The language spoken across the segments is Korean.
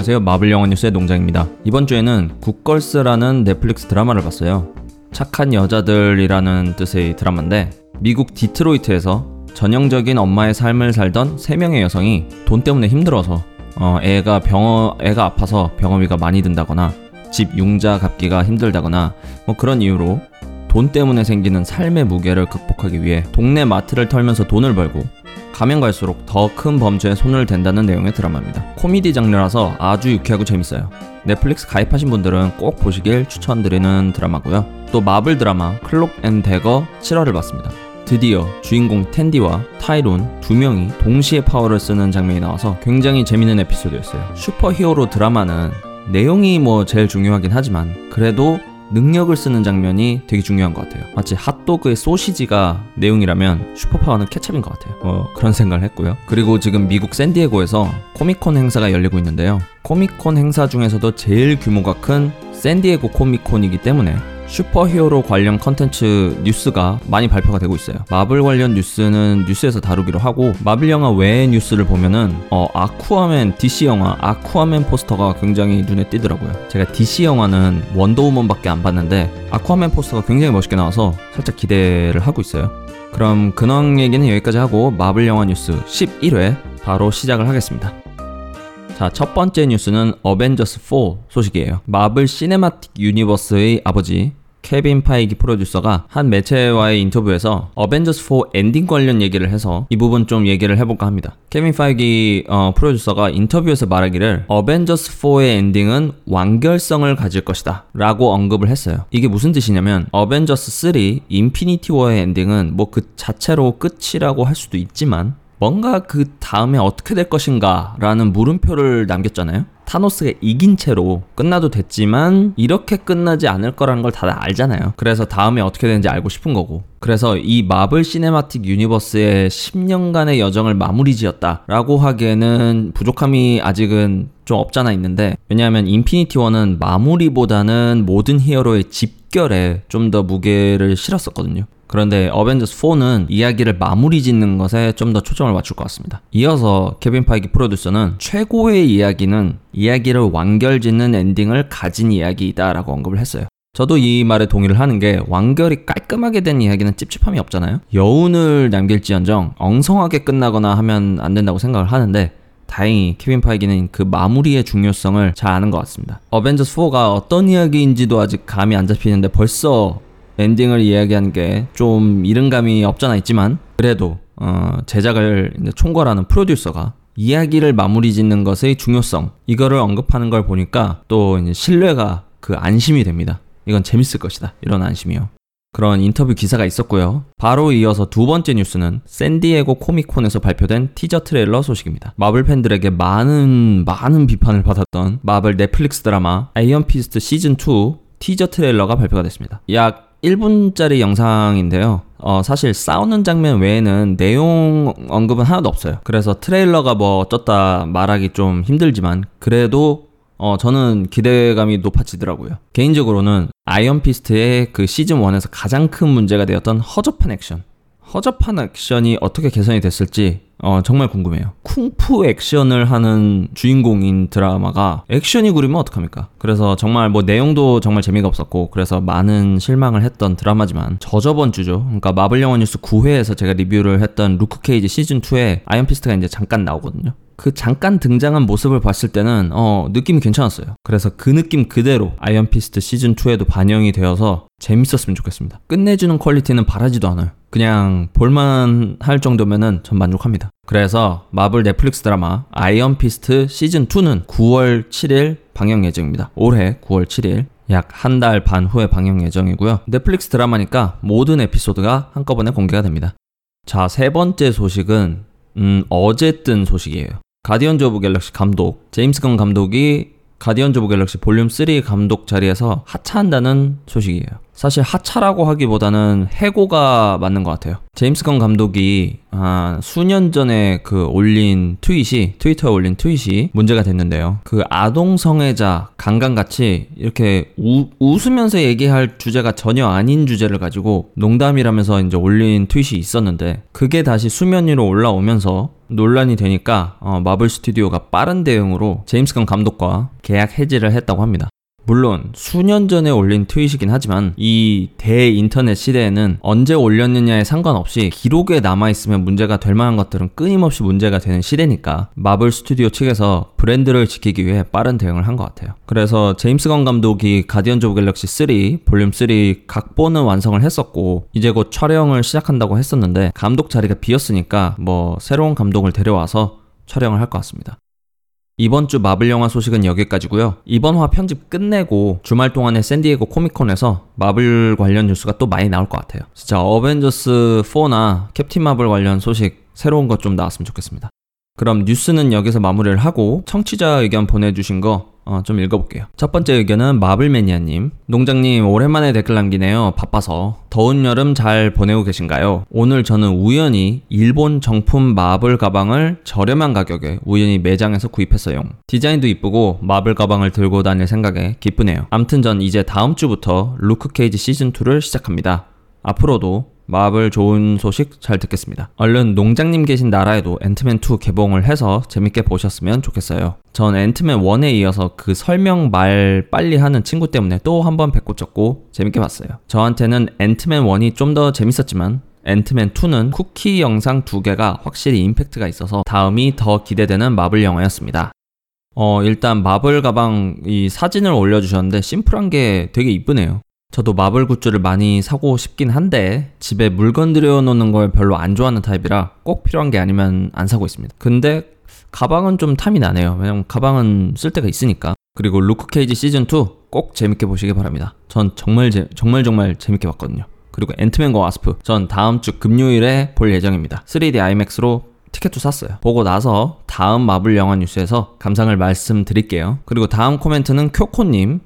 안녕하세요. 마블 영화 뉴스의 농장입니다. 이번 주에는 굿걸스라는 넷플릭스 드라마를 봤어요. 착한 여자들이라는 뜻의 드라마인데 미국 디트로이트에서 전형적인 엄마의 삶을 살던 3명의 여성이 돈 때문에 힘들어서 어, 애가 병어 애가 아파서 병원비가 많이 든다거나 집 융자 갚기가 힘들다거나 뭐 그런 이유로 돈 때문에 생기는 삶의 무게를 극복하기 위해 동네 마트를 털면서 돈을 벌고 가면 갈수록 더 큰 범죄에 손을 댄다는 내용의 드라마입니다. 코미디 장르라서 아주 유쾌하고 재밌어요. 넷플릭스 가입하신 분들은 꼭 보시길 추천드리는 드라마고요. 또 마블 드라마 클록 앤 데거 7화를 봤습니다. 드디어 주인공 탠디와 타이론 두 명이 동시에 파워를 쓰는 장면이 나와서 굉장히 재밌는 에피소드였어요. 슈퍼 히어로 드라마는 내용이 뭐 제일 중요하긴 하지만 그래도 능력을 쓰는 장면이 되게 중요한 것 같아요. 마치 핫도그의 소시지가 내용이라면 슈퍼파워는 케찹인 것 같아요. 어, 그런 생각을 했고요. 그리고 지금 미국 샌디에고에서 코미콘 행사가 열리고 있는데요. 코미콘 행사 중에서도 제일 규모가 큰 샌디에고 코미콘이기 때문에 슈퍼히어로 관련 컨텐츠 뉴스가 많이 발표가 되고 있어요. 마블 관련 뉴스는 뉴스에서 다루기로 하고 마블 영화 외의 뉴스를 보면은 어, 아쿠아맨 DC 영화 아쿠아맨 포스터가 굉장히 눈에 띄더라고요. 제가 DC 영화는 원더우먼밖에 안 봤는데 아쿠아맨 포스터가 굉장히 멋있게 나와서 살짝 기대를 하고 있어요. 그럼 근황 얘기는 여기까지 하고 마블 영화 뉴스 11회 바로 시작을 하겠습니다. 자, 첫 번째 뉴스는 어벤져스 4 소식이에요. 마블 시네마틱 유니버스의 아버지 케빈 파이기 프로듀서가 한 매체와의 인터뷰에서 어벤져스 4 엔딩 관련 얘기를 해서 이 부분 좀 얘기를 해볼까 합니다. 케빈 파이기 어, 프로듀서가 인터뷰에서 말하기를 어벤져스 4의 엔딩은 완결성을 가질 것이다 라고 언급을 했어요. 이게 무슨 뜻이냐면 어벤져스 3 인피니티 워의 엔딩은 뭐 그 자체로 끝이라고 할 수도 있지만 뭔가 그 다음에 어떻게 될 것인가 라는 물음표를 남겼잖아요. 타노스가 이긴 채로 끝나도 됐지만 이렇게 끝나지 않을 거라는 걸 다들 알잖아요. 그래서 다음에 어떻게 되는지 알고 싶은 거고. 그래서 이 마블 시네마틱 유니버스의 10년간의 여정을 마무리 지었다라고 하기에는 부족함이 아직은 좀 없잖아 있는데 왜냐하면 인피니티 워는 마무리보다는 모든 히어로의 집결에 좀 더 무게를 실었었거든요. 그런데 어벤져스 4는 이야기를 마무리 짓는 것에 좀 더 초점을 맞출 것 같습니다. 이어서 케빈 파이기 프로듀서는 최고의 이야기는 이야기를 완결 짓는 엔딩을 가진 이야기이다라고 언급을 했어요. 저도 이 말에 동의를 하는 게 완결이 깔끔하게 된 이야기는 찝찝함이 없잖아요. 여운을 남길지언정 엉성하게 끝나거나 하면 안 된다고 생각을 하는데 다행히 케빈 파이기는 그 마무리의 중요성을 잘 아는 것 같습니다. 어벤져스 4가 어떤 이야기인지도 아직 감이 안 잡히는데 벌써 엔딩을 이야기한 게 좀 이른감이 없잖아 있지만 그래도 어, 제작을 총괄하는 프로듀서가 이야기를 마무리 짓는 것의 중요성 이거를 언급하는 걸 보니까 또 신뢰가 그 안심이 됩니다. 이건 재밌을 것이다. 이런 안심이요. 그런 인터뷰 기사가 있었고요. 바로 이어서 두 번째 뉴스는 샌디에고 코미콘에서 발표된 티저 트레일러 소식입니다. 마블 팬들에게 많은 많은 비판을 받았던 마블 넷플릭스 드라마 아이언 피스트 시즌 2 티저 트레일러가 발표가 됐습니다. 약 1분짜리 영상인데요. 어, 사실 싸우는 장면 외에는 내용 언급은 하나도 없어요. 그래서 트레일러가 뭐 어떻다 말하기 좀 힘들지만 그래도 어, 저는 기대감이 높아지더라고요. 개인적으로는 아이언 피스트의 그 시즌 1에서 가장 큰 문제가 되었던 허접한 액션. 허접한 액션이 어떻게 개선이 됐을지 어, 정말 궁금해요. 쿵푸 액션을 하는 주인공인 드라마가 액션이 구리면 어떡합니까? 그래서 정말 뭐 내용도 정말 재미가 없었고 그래서 많은 실망을 했던 드라마지만 저저번 주죠. 그러니까 마블 영화 뉴스 9회에서 제가 리뷰를 했던 루크 케이지 시즌 2에 아이언 피스트가 이제 잠깐 나오거든요. 그 잠깐 등장한 모습을 봤을 때는 어 느낌이 괜찮았어요. 그래서 그 느낌 그대로 아이언 피스트 시즌 2에도 반영이 되어서 재밌었으면 좋겠습니다. 끝내주는 퀄리티는 바라지도 않아요. 그냥 볼만 할 정도면은 전 만족합니다. 그래서 마블 넷플릭스 드라마 아이언 피스트 시즌 2는 9월 7일 방영 예정입니다. 올해 9월 7일 약 한 달 반 후에 방영 예정이고요. 넷플릭스 드라마니까 모든 에피소드가 한꺼번에 공개가 됩니다. 자, 세 번째 소식은 음, 어제 뜬 소식이에요. 가디언즈 오브 갤럭시 감독 제임스 건 감독이 가디언즈 오브 갤럭시 볼륨 3 감독 자리에서 하차한다는 소식이에요. 사실 하차라고 하기보다는 해고가 맞는 것 같아요. 제임스 건 감독이 한 수년 전에 그 올린 트윗이 트위터에 올린 트윗이 문제가 됐는데요. 그 아동 성애자 강간같이 이렇게 우, 웃으면서 얘기할 주제가 전혀 아닌 주제를 가지고 농담이라면서 이제 올린 트윗이 있었는데 그게 다시 수면 위로 올라오면서 논란이 되니까 어, 마블 스튜디오가 빠른 대응으로 제임스 건 감독과 계약 해지를 했다고 합니다. 물론 수년 전에 올린 트윗이긴 하지만 이 대인터넷 시대에는 언제 올렸느냐에 상관없이 기록에 남아있으면 문제가 될 만한 것들은 끊임없이 문제가 되는 시대니까 마블 스튜디오 측에서 브랜드를 지키기 위해 빠른 대응을 한 것 같아요. 그래서 제임스 건 감독이 가디언즈 오브 갤럭시 3 볼륨 3 각본은 완성을 했었고 이제 곧 촬영을 시작한다고 했었는데 감독 자리가 비었으니까 뭐 새로운 감독을 데려와서 촬영을 할 것 같습니다. 이번 주 마블 영화 소식은 여기까지고요. 이번 화 편집 끝내고 주말 동안에 샌디에고 코미콘에서 마블 관련 뉴스가 또 많이 나올 것 같아요. 진짜 어벤져스 4나 캡틴 마블 관련 소식 새로운 것 좀 나왔으면 좋겠습니다. 그럼 뉴스는 여기서 마무리를 하고 청취자 의견 보내주신 거 어, 좀 읽어볼게요. 첫 번째 의견은 마블매니아님. 농장님, 오랜만에 댓글 남기네요. 바빠서. 더운 여름 잘 보내고 계신가요? 오늘 저는 우연히 일본 정품 마블 가방을 저렴한 가격에 우연히 매장에서 구입했어요. 디자인도 이쁘고 마블 가방을 들고 다닐 생각에 기쁘네요. 암튼 전 이제 다음 주부터 루크 케이지 시즌2를 시작합니다. 앞으로도 마블 좋은 소식 잘 듣겠습니다. 얼른 농장님 계신 나라에도 앤트맨2 개봉을 해서 재밌게 보셨으면 좋겠어요. 전 앤트맨 1에 이어서 그 설명 말 빨리 하는 친구 때문에 또 한 번 배꼽 졌고 재밌게 봤어요. 저한테는 앤트맨 1이 좀 더 재밌었지만 앤트맨 2는 쿠키 영상 두 개가 확실히 임팩트가 있어서 다음이 더 기대되는 마블 영화였습니다. 어, 일단 마블 가방 이 사진을 올려주셨는데 심플한 게 되게 이쁘네요. 저도 마블 굿즈를 많이 사고 싶긴 한데 집에 물건 들여놓는 걸 별로 안 좋아하는 타입이라 꼭 필요한 게 아니면 안 사고 있습니다. 근데 가방은 좀 탐이 나네요. 왜냐면 가방은 쓸 데가 있으니까. 그리고 루크 케이지 시즌 2 꼭 재밌게 보시기 바랍니다. 전 정말 제, 정말 정말 재밌게 봤거든요. 그리고 앤트맨과 와스프 전 다음 주 금요일에 볼 예정입니다. 3D IMAX로 티켓도 샀어요. 보고 나서 다음 마블 영화 뉴스에서 감상을 말씀드릴게요. 그리고 다음 코멘트는 쿄코님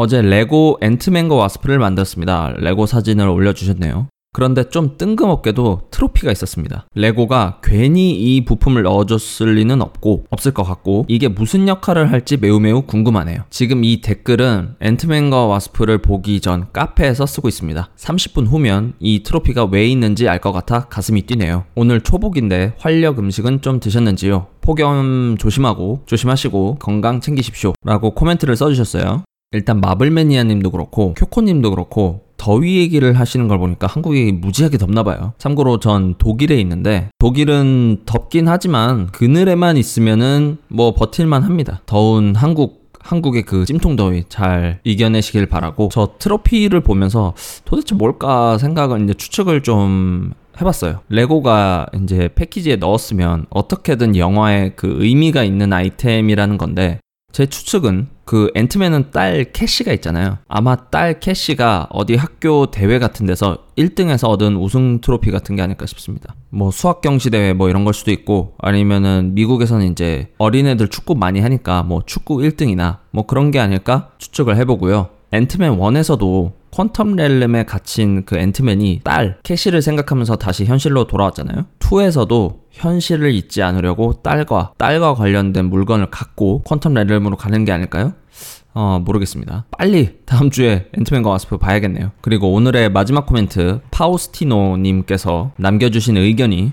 어제 레고 앤트맨과 와스프를 만들었습니다. 레고 사진을 올려주셨네요. 그런데 좀 뜬금없게도 트로피가 있었습니다. 레고가 괜히 이 부품을 넣어줬을 리는 없고 없을 것 같고 이게 무슨 역할을 할지 매우 매우 궁금하네요. 지금 이 댓글은 앤트맨과 와스프를 보기 전 카페에서 쓰고 있습니다. 30분 후면 이 트로피가 왜 있는지 알 것 같아 가슴이 뛰네요. 오늘 초복인데 활력 음식은 좀 드셨는지요? 폭염 조심하고 조심하시고 건강 챙기십시오. 라고 코멘트를 써주셨어요. 일단 마블매니아님도 그렇고 쿄코님도 그렇고 더위 얘기를 하시는 걸 보니까 한국이 무지하게 덥나 봐요. 참고로 전 독일에 있는데 독일은 덥긴 하지만 그늘에만 있으면은 뭐 버틸만 합니다. 더운 한국 한국의 그 찜통 더위 잘 이겨내시길 바라고 저 트로피를 보면서 도대체 뭘까 생각을 이제 추측을 좀 해봤어요. 레고가 이제 패키지에 넣었으면 어떻게든 영화에 그 의미가 있는 아이템이라는 건데 제 추측은 그 앤트맨은 딸 캐시가 있잖아요. 아마 딸 캐시가 어디 학교 대회 같은 데서 1등해서 얻은 우승 트로피 같은 게 아닐까 싶습니다. 뭐 수학 경시 대회 뭐 이런 걸 수도 있고 아니면은 미국에서는 이제 어린애들 축구 많이 하니까 뭐 축구 1등이나 뭐 그런 게 아닐까 추측을 해보고요. 앤트맨 1에서도 quantum realm에 갇힌 그 앤트맨이 딸 캐시를 생각하면서 다시 현실로 돌아왔잖아요. 2에서도 현실을 잊지 않으려고 딸과 딸과 관련된 물건을 갖고 quantum realm으로 가는 게 아닐까요? 어, 모르겠습니다. 빨리 다음 주에 앤트맨과 와스프 봐야겠네요. 그리고 오늘의 마지막 코멘트 파우스티노님께서 남겨주신 의견이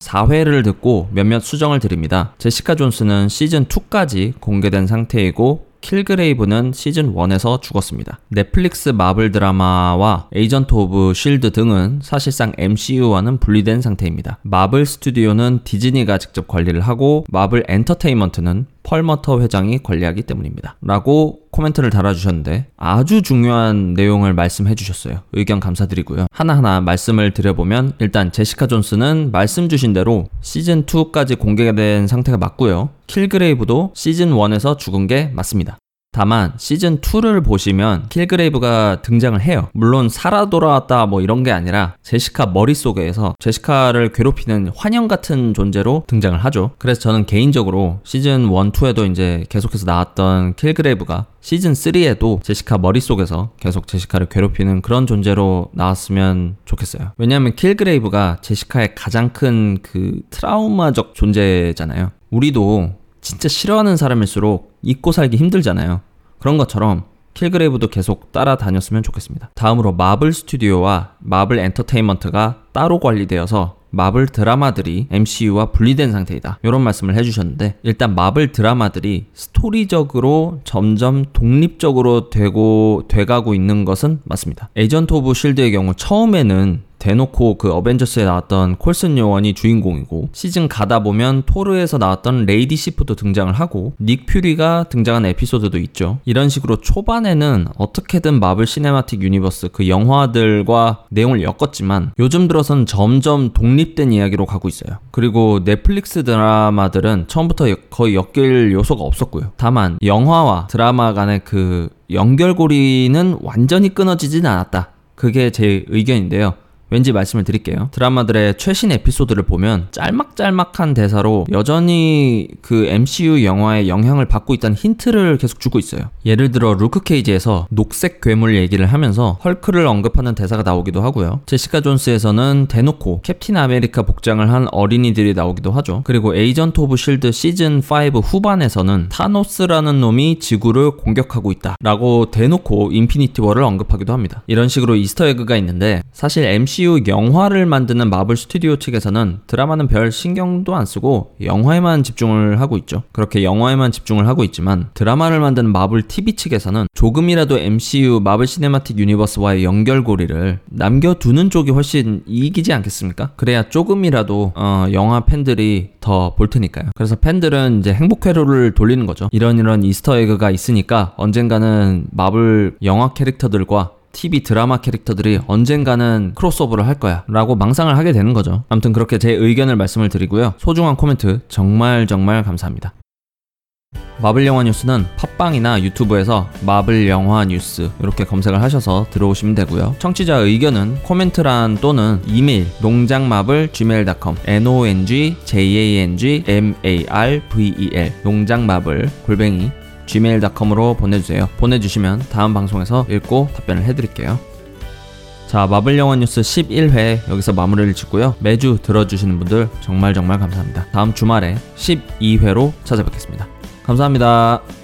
4회를 듣고 몇몇 수정을 드립니다. 제시카 존스는 시즌 2까지 공개된 상태이고 킬그레이브는 시즌 1에서 죽었습니다. 넷플릭스 마블 드라마와 에이전트 오브 쉴드 등은 사실상 MCU와는 분리된 상태입니다. 마블 스튜디오는 디즈니가 직접 관리를 하고 마블 엔터테인먼트는 펄머터 회장이 관리하기 때문입니다. 라고 코멘트를 달아주셨는데 아주 중요한 내용을 말씀해 주셨어요. 의견 감사드리고요. 하나하나 말씀을 드려보면 일단 제시카 존스는 말씀 주신 대로 시즌2까지 공개가 된 상태가 맞고요. 킬그레이브도 시즌1에서 죽은 게 맞습니다. 다만 시즌 2를 보시면 킬그레이브가 등장을 해요. 물론 살아 돌아왔다 뭐 이런 게 아니라 제시카 머릿속에서 제시카를 괴롭히는 환영 같은 존재로 등장을 하죠. 그래서 저는 개인적으로 시즌 1, 2에도 이제 계속해서 나왔던 킬그레이브가 시즌 3에도 제시카 머릿속에서 계속 제시카를 괴롭히는 그런 존재로 나왔으면 좋겠어요. 왜냐하면 킬그레이브가 제시카의 가장 큰 그 트라우마적 존재잖아요. 우리도 진짜 싫어하는 사람일수록 잊고 살기 힘들잖아요. 그런 것처럼 킬그레이브도 계속 따라다녔으면 좋겠습니다. 다음으로 마블 스튜디오와 마블 엔터테인먼트가 따로 관리되어서 마블 드라마들이 MCU와 분리된 상태이다. 이런 말씀을 해주셨는데 일단 마블 드라마들이 스토리적으로 점점 독립적으로 되고 돼가고 있는 것은 맞습니다. 에이전트 오브 실드의 경우 처음에는 대놓고 그 어벤져스에 나왔던 콜슨 요원이 주인공이고 시즌 가다 보면 토르에서 나왔던 레이디 시프도 등장을 하고 닉 퓨리가 등장한 에피소드도 있죠. 이런 식으로 초반에는 어떻게든 마블 시네마틱 유니버스 그 영화들과 내용을 엮었지만 요즘 들어선 점점 독립된 이야기로 가고 있어요. 그리고 넷플릭스 드라마들은 처음부터 거의 엮일 요소가 없었고요. 다만 영화와 드라마 간의 그 연결고리는 완전히 끊어지진 않았다. 그게 제 의견인데요. 왠지 말씀을 드릴게요. 드라마들의 최신 에피소드를 보면 짤막짤막한 대사로 여전히 그 MCU 영화의 영향을 받고 있다는 힌트를 계속 주고 있어요. 예를 들어 루크 케이지에서 녹색 괴물 얘기를 하면서 헐크를 언급하는 대사가 나오기도 하고요. 제시카 존스에서는 대놓고 캡틴 아메리카 복장을 한 어린이들이 나오기도 하죠. 그리고 에이전트 오브 실드 시즌 5 후반에서는 타노스라는 놈이 지구를 공격하고 있다. 라고 대놓고 인피니티 워를 언급하기도 합니다. 이런 식으로 Easter egg가 있는데 사실 MCU MCU 영화를 만드는 마블 스튜디오 측에서는 드라마는 별 신경도 안 쓰고 영화에만 집중을 하고 있죠. 그렇게 영화에만 집중을 하고 있지만 드라마를 만드는 마블 TV 측에서는 조금이라도 MCU 마블 시네마틱 유니버스와의 연결고리를 남겨두는 쪽이 훨씬 이익이지 않겠습니까? 그래야 조금이라도 어, 영화 팬들이 더 볼 테니까요. 그래서 팬들은 이제 행복 회로를 돌리는 거죠. 이런 이런 Easter egg가 있으니까 언젠가는 마블 영화 캐릭터들과 TV 드라마 캐릭터들이 언젠가는 크로스오버를 할 거야 라고 망상을 하게 되는 거죠. 아무튼 그렇게 제 의견을 말씀을 드리고요. 소중한 코멘트 정말 정말 감사합니다. 마블 영화 뉴스는 팟빵이나 유튜브에서 마블 영화 뉴스 이렇게 검색을 하셔서 들어오시면 되고요. 청취자 의견은 코멘트란 또는 이메일 농장마블 gmail.com n o n g j a n g m a r v e l 농장마블 골뱅이 gmail.com으로 보내주세요. 보내주시면 다음 방송에서 읽고 답변을 해드릴게요. 자, 마블 영화 뉴스 11회 여기서 마무리를 짓고요. 매주 들어주시는 분들 정말 정말 감사합니다. 다음 주말에 12회로 찾아뵙겠습니다. 감사합니다.